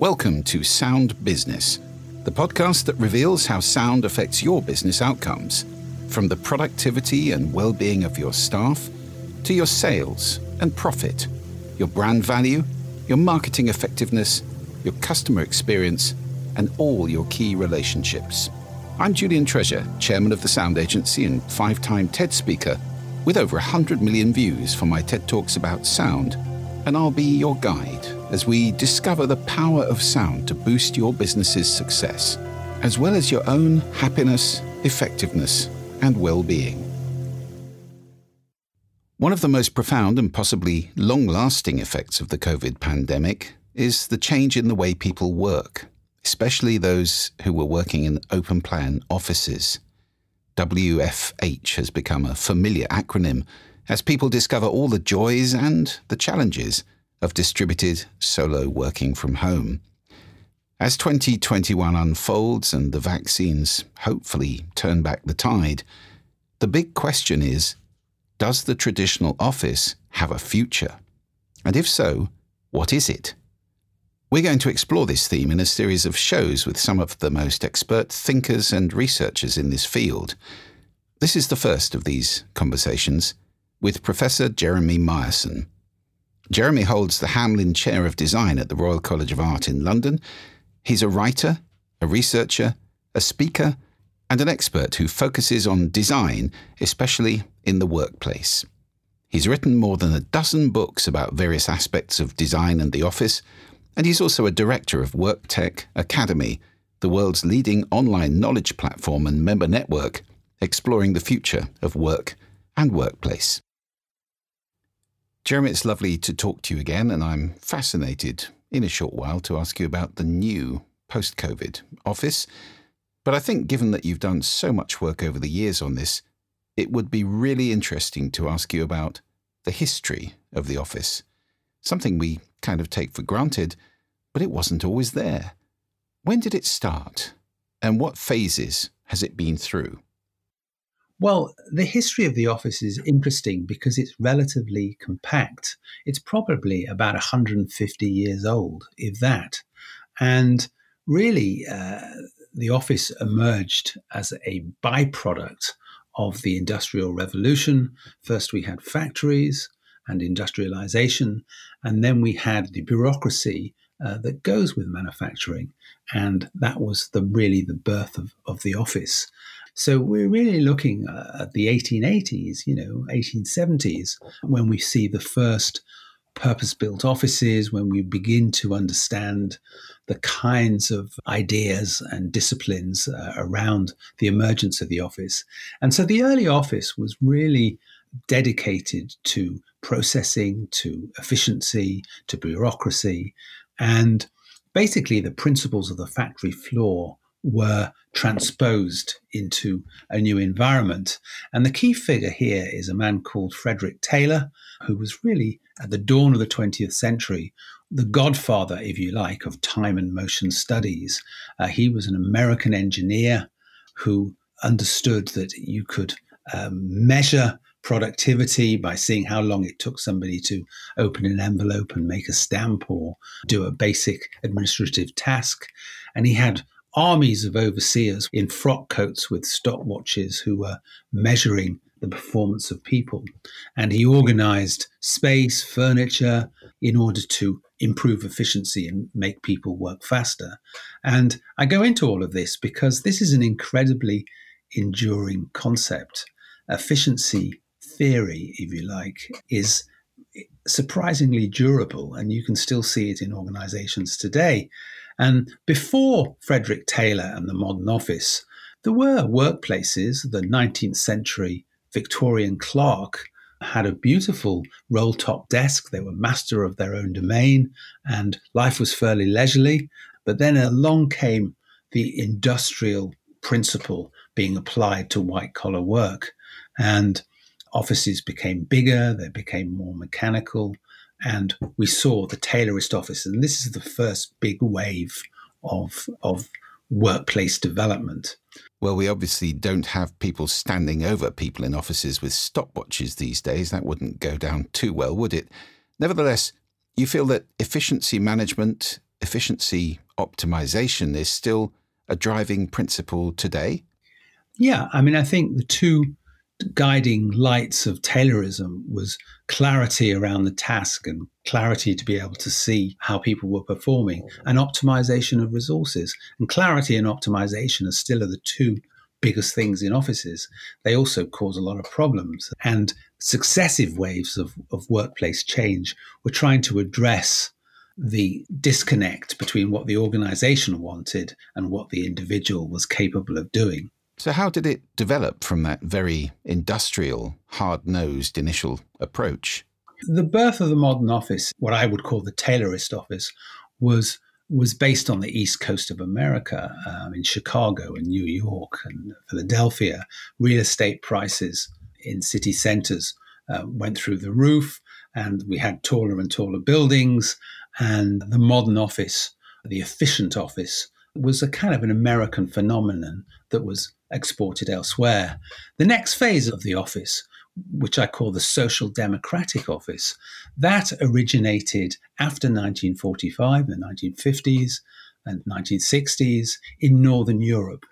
Welcome to Sound Business, the podcast that reveals how sound affects your business outcomes, from the productivity and well being of your staff to your sales and profit, your brand value, your marketing effectiveness, your customer experience, and all your key relationships. I'm Julian Treasure, chairman of the Sound Agency and five time TED speaker, with over 100 million views for my TED Talks about sound, and I'll be your guide as we discover the power of sound to boost your business's success, as well as your own happiness, effectiveness, and well being. One of the most profound and possibly long lasting effects of the COVID pandemic is the change in the way people work, especially those who were working in open plan offices. WFH has become a familiar acronym as people discover all the joys and the challenges of distributed solo working from home. As 2021 unfolds and the vaccines hopefully turn back the tide, the big question is Does the traditional office have a future? And if so, what is it? We're going to explore this theme in a series of shows with some of the most expert thinkers and researchers in this field. This is the first of these conversations with Professor Jeremy Myerson. Jeremy holds the Hamlyn Chair of Design at the Royal College of Art in London. He's a writer, a researcher, a speaker, and an expert who focuses on design, especially in the workplace. He's written more than a dozen books about various aspects of design and the office, and he's also a director of WorkTech Academy, the world's leading online knowledge platform and member network, exploring the future of work and workplace. Jeremy, it's lovely to talk to you again, and I'm fascinated in a short while to ask you about the new post COVID office. But I think, given that you've done so much work over the years on this, it would be really interesting to ask you about the history of the office. Something we kind of take for granted, but it wasn't always there. When did it start? And what phases has it been through? Well, the history of the office is interesting because it's relatively compact. It's probably about 150 years old, if that. And really, uh, the office emerged as a byproduct of the Industrial Revolution. First, we had factories and industrialization, and then we had the bureaucracy uh, that goes with manufacturing. And that was the really the birth of, of the office. So we're really looking at the 1880s, you know, 1870s, when we see the first purpose built offices, when we begin to understand the kinds of ideas and disciplines uh, around the emergence of the office. And so the early office was really dedicated to processing, to efficiency, to bureaucracy, and basically the principles of the factory floor were transposed into a new environment. And the key figure here is a man called Frederick Taylor, who was really at the dawn of the 20th century the godfather, if you like, of time and motion studies. Uh, he was an American engineer who understood that you could um, measure productivity by seeing how long it took somebody to open an envelope and make a stamp or do a basic administrative task. And he had armies of overseers in frock coats with stopwatches who were measuring the performance of people. And he organized space, furniture, in order to improve efficiency and make people work faster. And I go into all of this because this is an incredibly enduring concept. Efficiency theory, if you like, is surprisingly durable, and you can still see it in organizations today. And before Frederick Taylor and the modern office, there were workplaces, the 19th century Victorian clerk had a beautiful roll top desk. They were master of their own domain, and life was fairly leisurely. But then along came the industrial principle being applied to white collar work. And offices became bigger, they became more mechanical, and we saw the Taylorist office. And this is the first big wave of, of workplace development. Well, we obviously don't have people standing over people in offices with stopwatches these days. That wouldn't go down too well, would it? Nevertheless, you feel that efficiency management efficiency optimization is still a driving principle today? Yeah, I mean, I think the two guiding lights of Taylorism was clarity around the task and clarity to be able to see how people were performing and optimization of resources. And clarity and optimization are still are the two biggest things in offices. They also cause a lot of problems. And successive waves of, of workplace change were trying to address the disconnect between what the organization wanted and what the individual was capable of doing. So, how did it develop from that very industrial, hard nosed initial approach? The birth of the modern office, what I would call the Taylorist office, was was based on the east coast of America, um, in Chicago and New York and Philadelphia. Real estate prices in city centers uh, went through the roof, and we had taller and taller buildings. And the modern office, the efficient office, was a kind of an American phenomenon that was exported elsewhere. The next phase of the office, which I call the Social Democratic Office, that originated after 1945, the 1950s and 1960s in Northern Europe.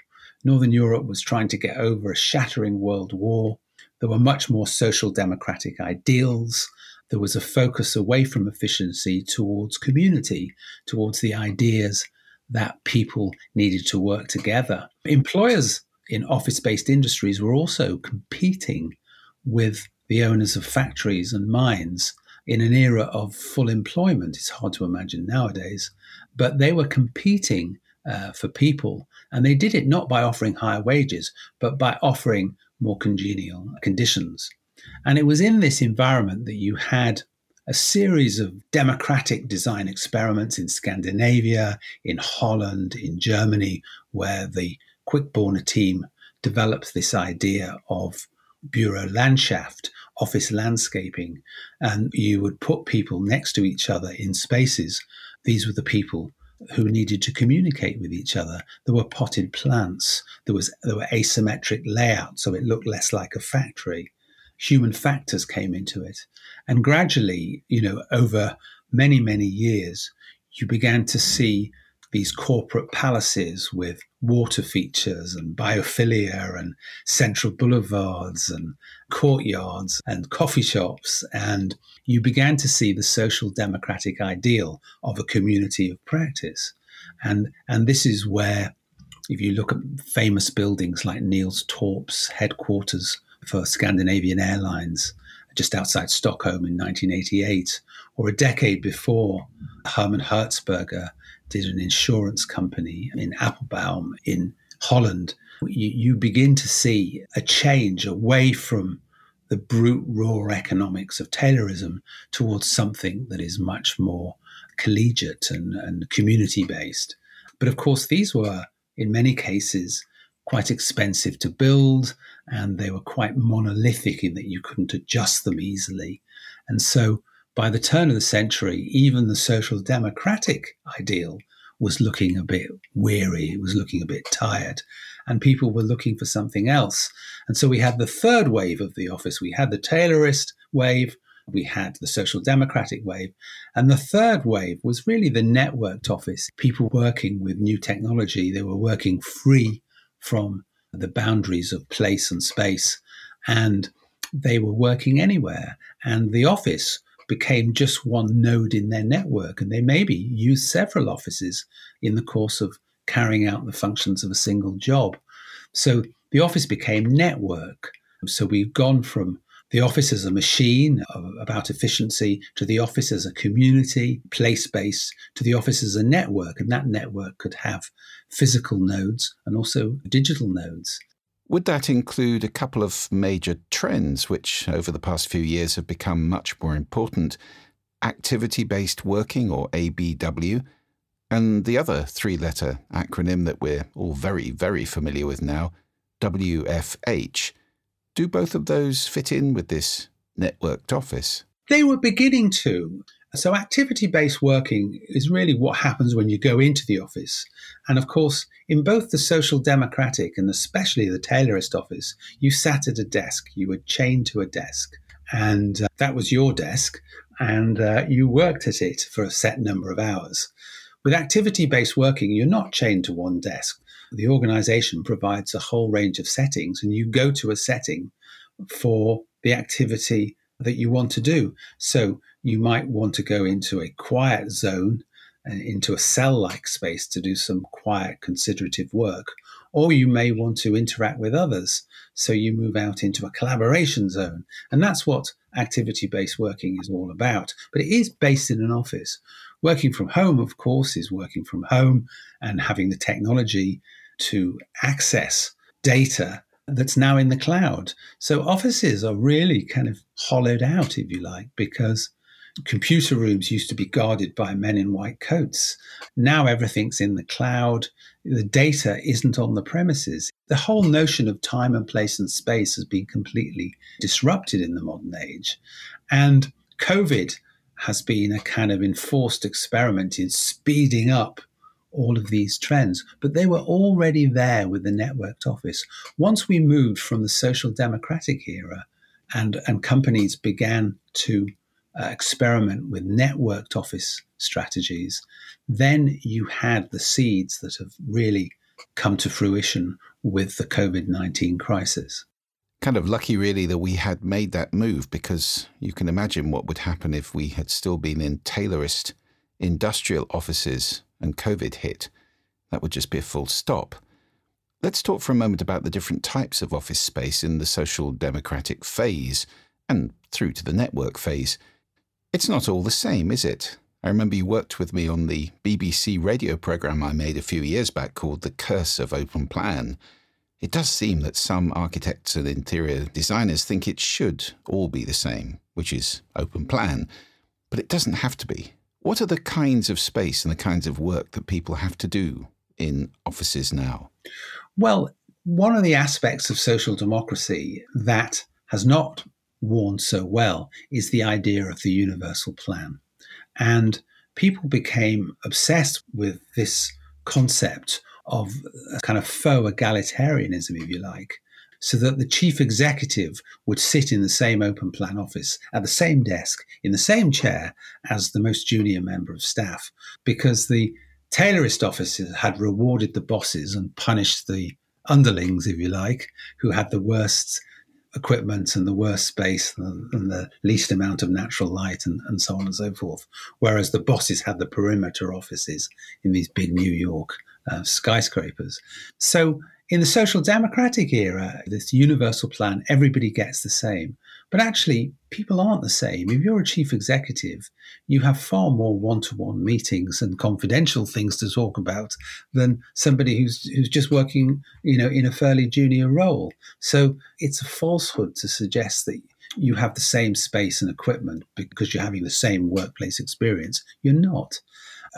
Northern Europe was trying to get over a shattering world war. There were much more social democratic ideals. There was a focus away from efficiency towards community, towards the ideas that people needed to work together. Employers in office based industries were also competing with the owners of factories and mines in an era of full employment. It's hard to imagine nowadays, but they were competing uh, for people. And they did it not by offering higher wages, but by offering more congenial conditions. And it was in this environment that you had a series of democratic design experiments in Scandinavia, in Holland, in Germany, where the Quickborner team developed this idea of Bürolandschaft, office landscaping, and you would put people next to each other in spaces. These were the people who needed to communicate with each other. There were potted plants. There was there were asymmetric layouts, so it looked less like a factory. Human factors came into it, and gradually, you know, over many many years, you began to see these corporate palaces with water features and biophilia and central boulevards and courtyards and coffee shops. And you began to see the social democratic ideal of a community of practice. And, and this is where, if you look at famous buildings like Niels Torp's headquarters for Scandinavian Airlines, just outside Stockholm in 1988, or a decade before, Herman Hertzberger did an insurance company in Apeldoorn in Holland, you, you begin to see a change away from the brute raw economics of Taylorism towards something that is much more collegiate and, and community based. But of course, these were in many cases quite expensive to build and they were quite monolithic in that you couldn't adjust them easily. And so by the turn of the century, even the social democratic ideal was looking a bit weary, it was looking a bit tired, and people were looking for something else. And so we had the third wave of the office. We had the Taylorist wave, we had the social democratic wave, and the third wave was really the networked office, people working with new technology. They were working free from the boundaries of place and space, and they were working anywhere. And the office became just one node in their network, and they maybe use several offices in the course of carrying out the functions of a single job. So the office became network. So we've gone from the office as a machine about efficiency to the office as a community, place based, to the office as a network. And that network could have physical nodes and also digital nodes. Would that include a couple of major trends which, over the past few years, have become much more important? Activity based working, or ABW, and the other three letter acronym that we're all very, very familiar with now, WFH. Do both of those fit in with this networked office? They were beginning to. So, activity based working is really what happens when you go into the office. And of course, in both the Social Democratic and especially the Taylorist office, you sat at a desk, you were chained to a desk, and uh, that was your desk, and uh, you worked at it for a set number of hours. With activity based working, you're not chained to one desk. The organization provides a whole range of settings, and you go to a setting for the activity that you want to do. So you might want to go into a quiet zone and into a cell like space to do some quiet, considerative work. Or you may want to interact with others. So you move out into a collaboration zone. And that's what activity based working is all about. But it is based in an office. Working from home, of course, is working from home and having the technology to access data that's now in the cloud. So offices are really kind of hollowed out, if you like, because computer rooms used to be guarded by men in white coats. Now everything's in the cloud. The data isn't on the premises. The whole notion of time and place and space has been completely disrupted in the modern age. And COVID has been a kind of enforced experiment in speeding up all of these trends, but they were already there with the networked office. Once we moved from the social democratic era and, and companies began to uh, experiment with networked office strategies, then you had the seeds that have really come to fruition with the COVID 19 crisis. Kind of lucky, really, that we had made that move because you can imagine what would happen if we had still been in Taylorist industrial offices and COVID hit, that would just be a full stop. Let's talk for a moment about the different types of office space in the social democratic phase and through to the network phase. It's not all the same, is it? I remember you worked with me on the BBC radio programme I made a few years back called The Curse of Open Plan. It does seem that some architects and interior designers think it should all be the same, which is open plan, but it doesn't have to be. What are the kinds of space and the kinds of work that people have to do in offices now? Well, one of the aspects of social democracy that has not worn so well is the idea of the universal plan. And people became obsessed with this concept of a kind of faux egalitarianism, if you like, so that the chief executive would sit in the same open plan office at the same desk in the same chair as the most junior member of staff because the Taylorist offices had rewarded the bosses and punished the underlings, if you like, who had the worst equipment and the worst space and, the least amount of natural light and, and, so on and so forth. Whereas the bosses had the perimeter offices in these big New York uh, skyscrapers. So in the social democratic era, this universal plan, everybody gets the same. But actually, people aren't the same. If you're a chief executive, you have far more one-to-one meetings and confidential things to talk about than somebody who's who's just working, you know, in a fairly junior role. So it's a falsehood to suggest that you have the same space and equipment because you're having the same workplace experience. You're not.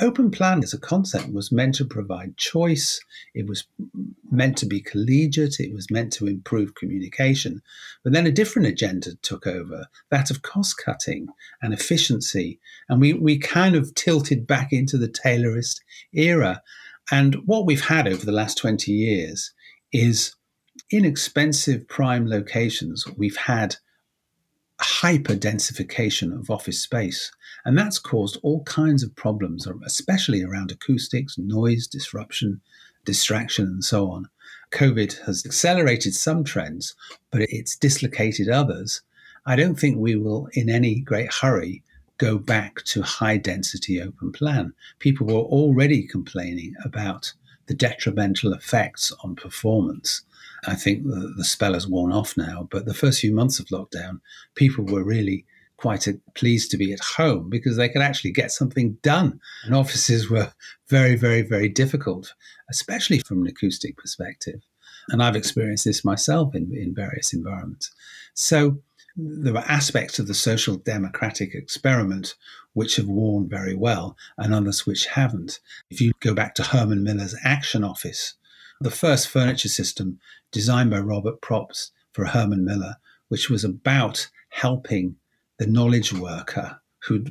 Open plan as a concept was meant to provide choice. It was meant to be collegiate. It was meant to improve communication. But then a different agenda took over that of cost cutting and efficiency. And we, we kind of tilted back into the Taylorist era. And what we've had over the last 20 years is inexpensive prime locations. We've had hyper densification of office space. And that's caused all kinds of problems, especially around acoustics, noise, disruption, distraction, and so on. COVID has accelerated some trends, but it's dislocated others. I don't think we will, in any great hurry, go back to high density open plan. People were already complaining about the detrimental effects on performance I think the, the spell has worn off now. But the first few months of lockdown, people were really quite pleased to be at home because they could actually get something done. And offices were very, very, very difficult, especially from an acoustic perspective. And I've experienced this myself in, in various environments. So there were aspects of the social democratic experiment which have worn very well and others which haven't. If you go back to Herman Miller's Action Office, the first furniture system designed by Robert Propst for Herman Miller, which was about helping the knowledge worker who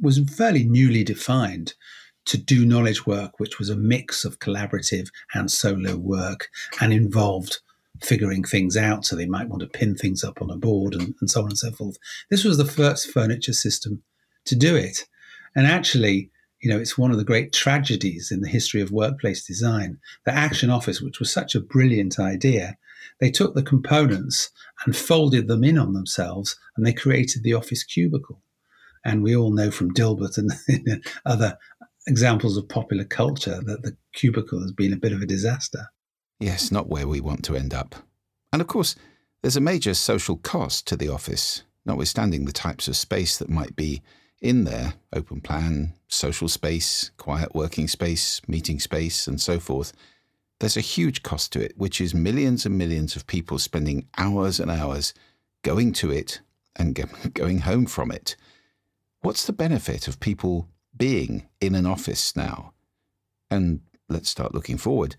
was fairly newly defined to do knowledge work, which was a mix of collaborative and solo work and involved figuring things out. So they might want to pin things up on a board and, and so on and so forth. This was the first furniture system to do it. And actually, You know, it's one of the great tragedies in the history of workplace design. The Action Office, which was such a brilliant idea, they took the components and folded them in on themselves and they created the office cubicle. And we all know from Dilbert and other examples of popular culture that the cubicle has been a bit of a disaster. Yes, not where we want to end up. And of course, there's a major social cost to the office, notwithstanding the types of space that might be in there open plan, social space, quiet working space, meeting space, and so forth. There's a huge cost to it, which is millions and millions of people spending hours and hours going to it and going home from it. What's the benefit of people being in an office now? And let's start looking forward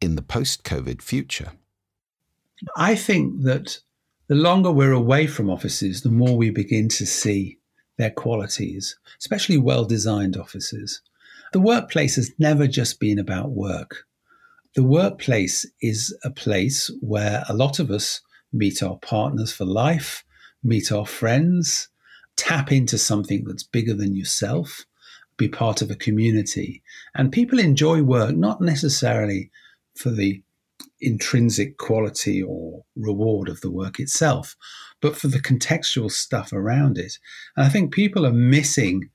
in the post COVID future. I think that the longer we're away from offices, the more we begin to see their qualities, especially well designed offices. The workplace has never just been about work. The workplace is a place where a lot of us meet our partners for life, meet our friends, tap into something that's bigger than yourself, be part of a community. And people enjoy work not necessarily for the intrinsic quality or reward of the work itself, but for the contextual stuff around it. And I think people are missing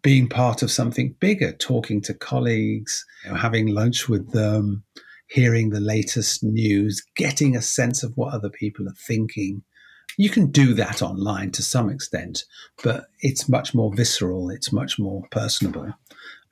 being part of something bigger, talking to colleagues, having lunch with them, hearing the latest news, getting a sense of what other people are thinking. You can do that online to some extent, but it's much more visceral, it's much more personable.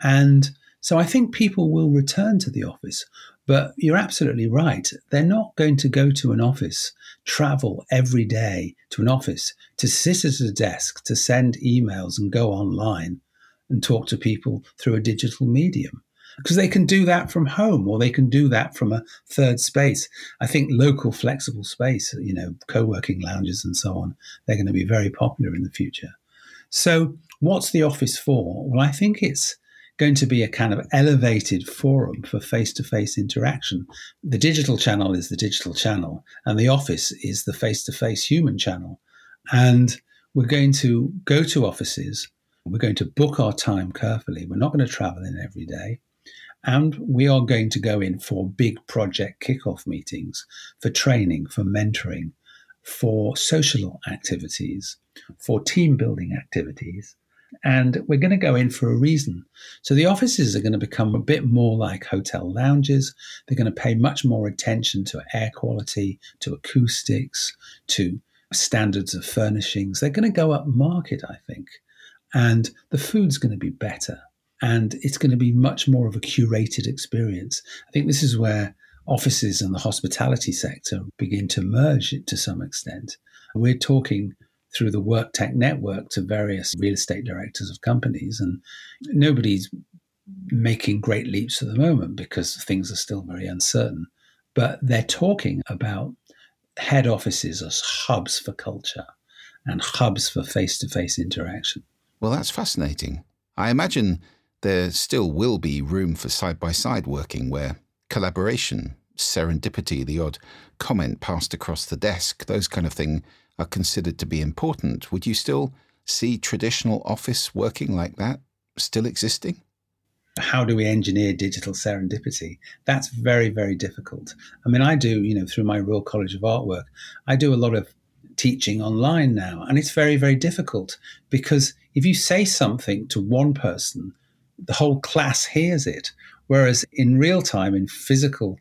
And so I think people will return to the office. But you're absolutely right. They're not going to go to an office, travel every day to an office, to sit at a desk, to send emails and go online and talk to people through a digital medium. Because they can do that from home or they can do that from a third space. I think local flexible space, you know, co working lounges and so on, they're going to be very popular in the future. So, what's the office for? Well, I think it's going to be a kind of elevated forum for face to face interaction. The digital channel is the digital channel, and the office is the face to face human channel. And we're going to go to offices, we're going to book our time carefully. We're not going to travel in every day. And we are going to go in for big project kickoff meetings, for training, for mentoring, for social activities, for team building activities, and we're going to go in for a reason. So the offices are going to become a bit more like hotel lounges. They're going to pay much more attention to air quality, to acoustics, to standards of furnishings. They're going to go up market, I think. And the food's going to be better. And it's going to be much more of a curated experience. I think this is where offices and the hospitality sector begin to merge to some extent. We're talking through the WorkTech network to various real estate directors of companies. And nobody's making great leaps at the moment because things are still very uncertain. But they're talking about head offices as hubs for culture and hubs for face to face interaction. Well, that's fascinating. I imagine there still will be room for side by side working where collaboration, serendipity, the odd comment passed across the desk, those kind of thing are considered to be important, would you still see traditional office working like that still existing? How do we engineer digital serendipity? That's very, very difficult. I mean, I do, you know, through my Royal College of Artwork, I do a lot of teaching online now, and it's very, very difficult because if you say something to one person, the whole class hears it. Whereas in real time, in physical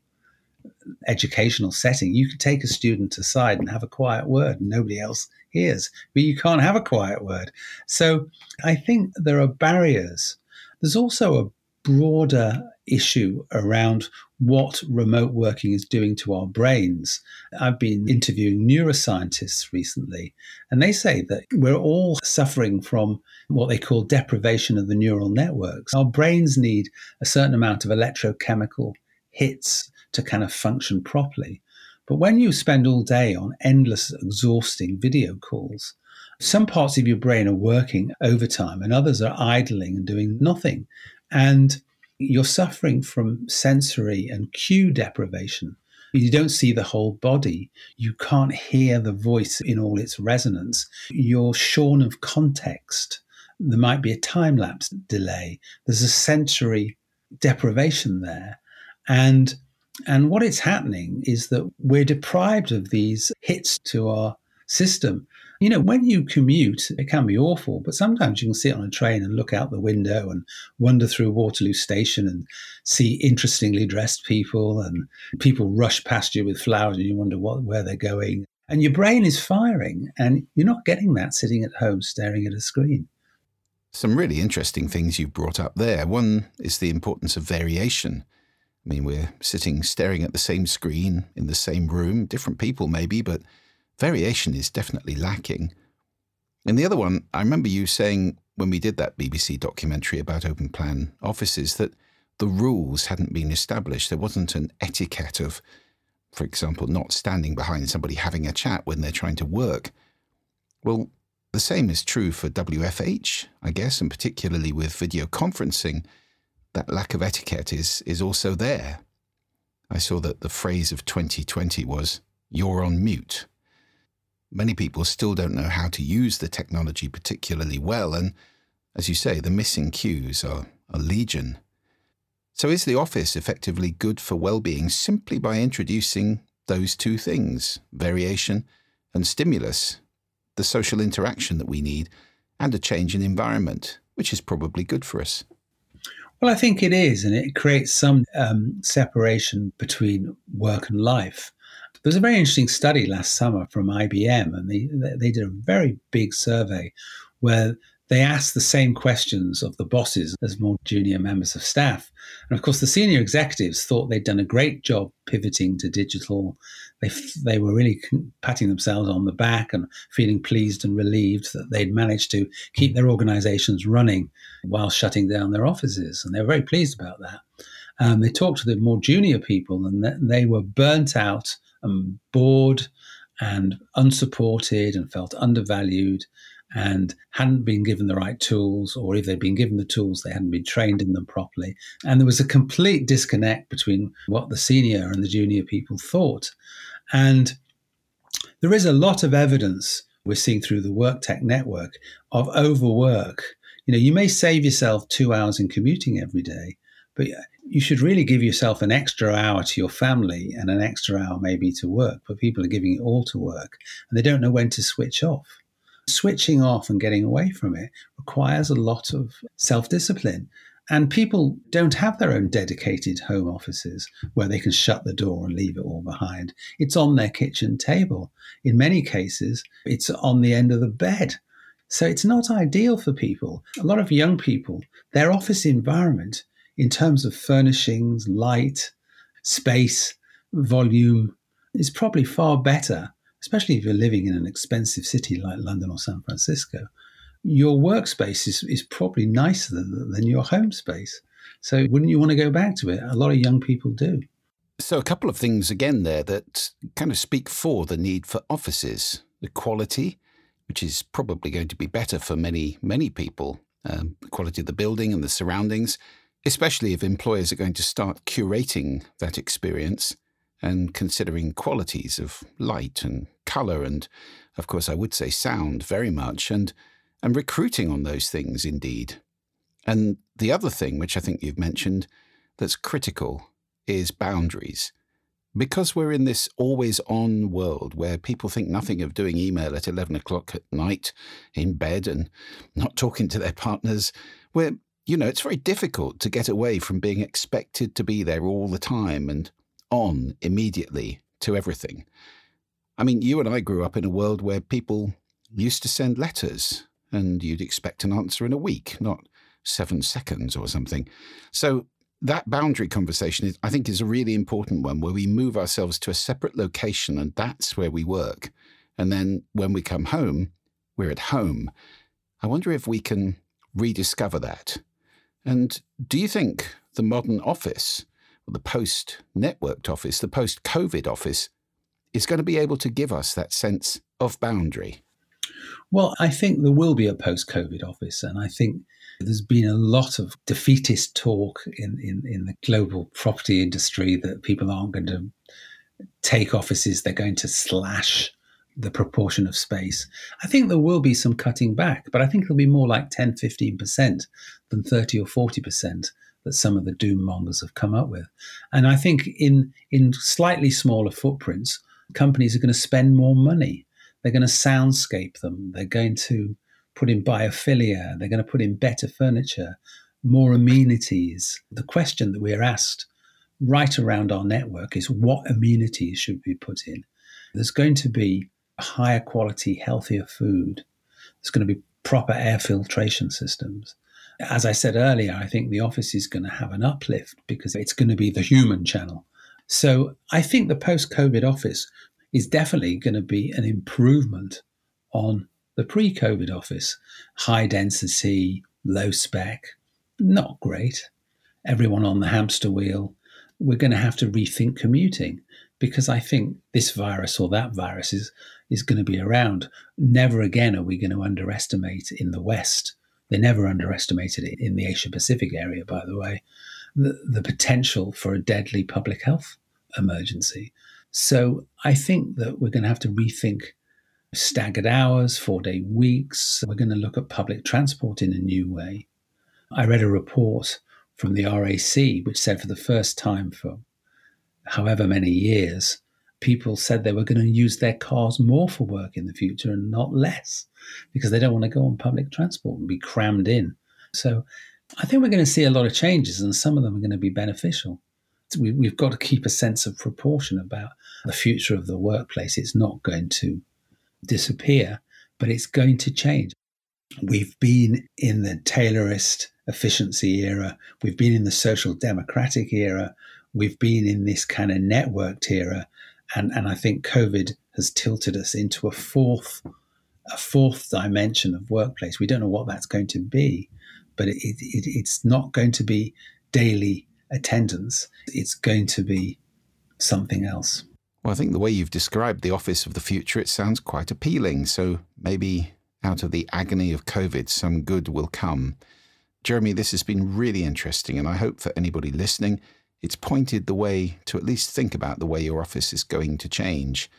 educational setting, you could take a student aside and have a quiet word and nobody else hears, but you can't have a quiet word. So I think there are barriers. There's also a broader issue around what remote working is doing to our brains. I've been interviewing neuroscientists recently, and they say that we're all suffering from what they call deprivation of the neural networks. Our brains need a certain amount of electrochemical hits to kind of function properly. But when you spend all day on endless, exhausting video calls, some parts of your brain are working overtime and others are idling and doing nothing. And you're suffering from sensory and cue deprivation. You don't see the whole body. You can't hear the voice in all its resonance. You're shorn of context. there might be a time lapse delay. There's a sensory deprivation there. And and what is happening is that we're deprived of these hits to our system. You know, when you commute, it can be awful, but sometimes you can sit on a train and look out the window and wander through Waterloo Station and see interestingly dressed people and people rush past you with flowers and you wonder what, where they're going. And your brain is firing, and you're not getting that sitting at home staring at a screen. Some really interesting things you've brought up there. One is the importance of variation. I mean, we're sitting staring at the same screen in the same room, different people maybe, but variation is definitely lacking. In the other one, I remember you saying when we did that BBC documentary about open plan offices that the rules hadn't been established. There wasn't an etiquette of, for example, not standing behind somebody having a chat when they're trying to work. Well, the same is true for WFH, I guess, and particularly with video conferencing. That lack of etiquette is, is also there. I saw that the phrase of 2020 was, you're on mute. Many people still don't know how to use the technology particularly well, and as you say, the missing cues are, a legion. So, is the office effectively good for well being simply by introducing those two things, variation and stimulus, the social interaction that we need, and a change in environment, which is probably good for us. Well, I think it is, and it creates some um, separation between work and life. There was a very interesting study last summer from IBM, and they, they did a very big survey where they asked the same questions of the bosses as more junior members of staff. And of course, the senior executives thought they'd done a great job pivoting to digital. They, they were really patting themselves on the back and feeling pleased and relieved that they'd managed to keep their organizations running while shutting down their offices. And they were very pleased about that. Um, they talked to the more junior people, and they were burnt out and bored and unsupported and felt undervalued and hadn't been given the right tools, or if they'd been given the tools, they hadn't been trained in them properly. And there was a complete disconnect between what the senior and the junior people thought. And there is a lot of evidence we're seeing through the WorkTech network of overwork. You know, you may save yourself two hours in commuting every day, but you should really give yourself an extra hour to your family and an extra hour maybe to work. But people are giving it all to work and they don't know when to switch off switching off and getting away from it requires a lot of self discipline. And people don't have their own dedicated home offices where they can shut the door and leave it all behind. It's on their kitchen table. In many cases, it's on the end of the bed. So it's not ideal for people. A lot of young people, their office environment, in terms of furnishings, light, space, volume, is probably far better especially if you're living in an expensive city like London or San Francisco, your workspace is, is probably nicer than, than your home space. So wouldn't you want to go back to it? A lot of young people do. So, a couple of things again there that kind of speak for the need for offices. The quality, which is probably going to be better for many, many people, um, the quality of the building and the surroundings, especially if employers are going to start curating that experience and considering qualities of light and colour and, of course, I would say sound very much, and, and recruiting on those things indeed. And the other thing, which I think you've mentioned, that's critical is boundaries. Because we're in this always on world where people think nothing of doing email at 11 o'clock at night in bed and not talking to their partners, where, you know, it's very difficult to get away from being expected to be there all the time and on immediately to everything. I mean, you and I grew up in a world where people used to send letters and you'd expect an answer in a week, not seven seconds or something. So that boundary conversation is, I think, is a really important one where we move ourselves to a separate location and that's where we work. And then when we come home, we're at home. I wonder if we can rediscover that. And do you think the modern office or the post networked office, the post COVID office, is going to be able to give us that sense of boundary? Well, I think there will be a post COVID office. And I think there's been a lot of defeatist talk in, in, in the global property industry that people aren't going to take offices, they're going to slash the proportion of space. I think there will be some cutting back, but I think it'll be more like 10, 15% than 30 or 40% that some of the doom mongers have come up with. And I think in, in slightly smaller footprints, companies are going to spend more money. They're going to soundscape them. They're going to put in biophilia. They're going to put in better furniture, more amenities. The question that we're asked right around our network is what amenities should we put in? There's going to be higher quality, healthier food. There's going to be proper air filtration systems. As I said earlier, I think the office is going to have an uplift because it's going to be the human channel. So I think the post COVID office is definitely going to be an improvement on the pre COVID office. High density, low spec, not great. Everyone on the hamster wheel. We're going to have to rethink commuting because I think this virus or that virus is is going to be around. Never again are we going to underestimate in the West. They never underestimated it in the Asia Pacific area, by the way, the, the potential for a deadly public health emergency. So I think that we're going to have to rethink staggered hours, four day weeks. We're going to look at public transport in a new way. I read a report from the RAC which said for the first time for however many years, people said they were going to use their cars more for work in the future and not less because they don't want to go on public transport and be crammed in. So I think we're going to see a lot of changes, and some of them are going to be beneficial. We, we've got to keep a sense of proportion about the future of the workplace. It's not going to disappear, but it's going to change. We've been in the Taylorist efficiency era, we've been in the social democratic era, we've been in this kind of networked era and and I think COVID has tilted us into a fourth a fourth dimension of workplace. We don't know what that's going to be, but it, it, it's not going to be daily attendance. It's going to be something else. Well, I think the way you've described the office of the future, it sounds quite appealing. So maybe out of the agony of COVID, some good will come. Jeremy, this has been really interesting, and I hope for anybody listening, it's pointed the way to at least think about the way your office is going to change.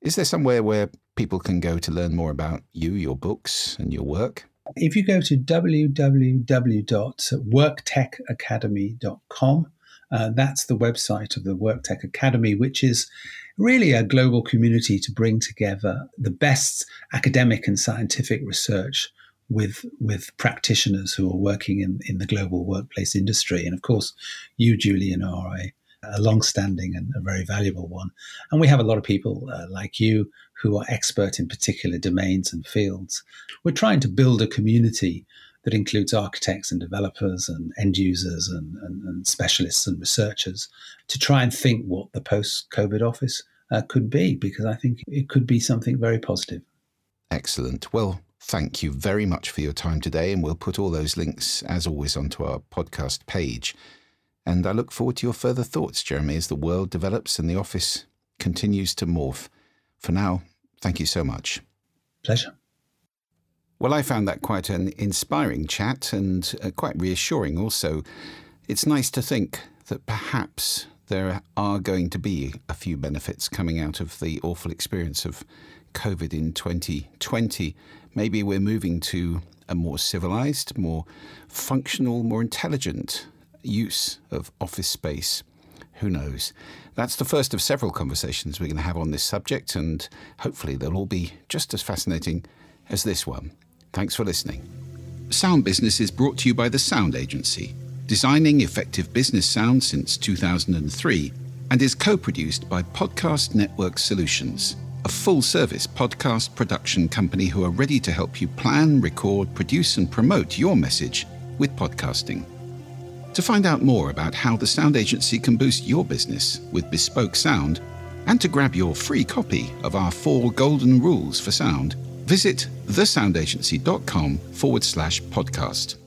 Is there somewhere where people can go to learn more about you, your books, and your work? If you go to www.worktechacademy.com, uh, that's the website of the WorkTech Academy, which is really a global community to bring together the best academic and scientific research with with practitioners who are working in, in the global workplace industry. And of course, you, Julian, are a, a long-standing and a very valuable one. And we have a lot of people uh, like you who are expert in particular domains and fields. We're trying to build a community that includes architects and developers and end users and, and, and specialists and researchers to try and think what the post-COVID office uh, could be, because I think it could be something very positive. Excellent. Well, Thank you very much for your time today, and we'll put all those links, as always, onto our podcast page. And I look forward to your further thoughts, Jeremy, as the world develops and the office continues to morph. For now, thank you so much. Pleasure. Well, I found that quite an inspiring chat and uh, quite reassuring also. It's nice to think that perhaps there are going to be a few benefits coming out of the awful experience of COVID in 2020 maybe we're moving to a more civilized, more functional, more intelligent use of office space. Who knows? That's the first of several conversations we're going to have on this subject, and hopefully they'll all be just as fascinating as this one. Thanks for listening. Sound Business is brought to you by the Sound Agency, designing effective business sound since 2003, and is co produced by Podcast Network Solutions a full service podcast production company who are ready to help you plan, record, produce, and promote your message with podcasting. To find out more about how the Sound Agency can boost your business with bespoke sound, and to grab your free copy of our four golden rules for sound, visit thesoundagency.com forward slash podcast.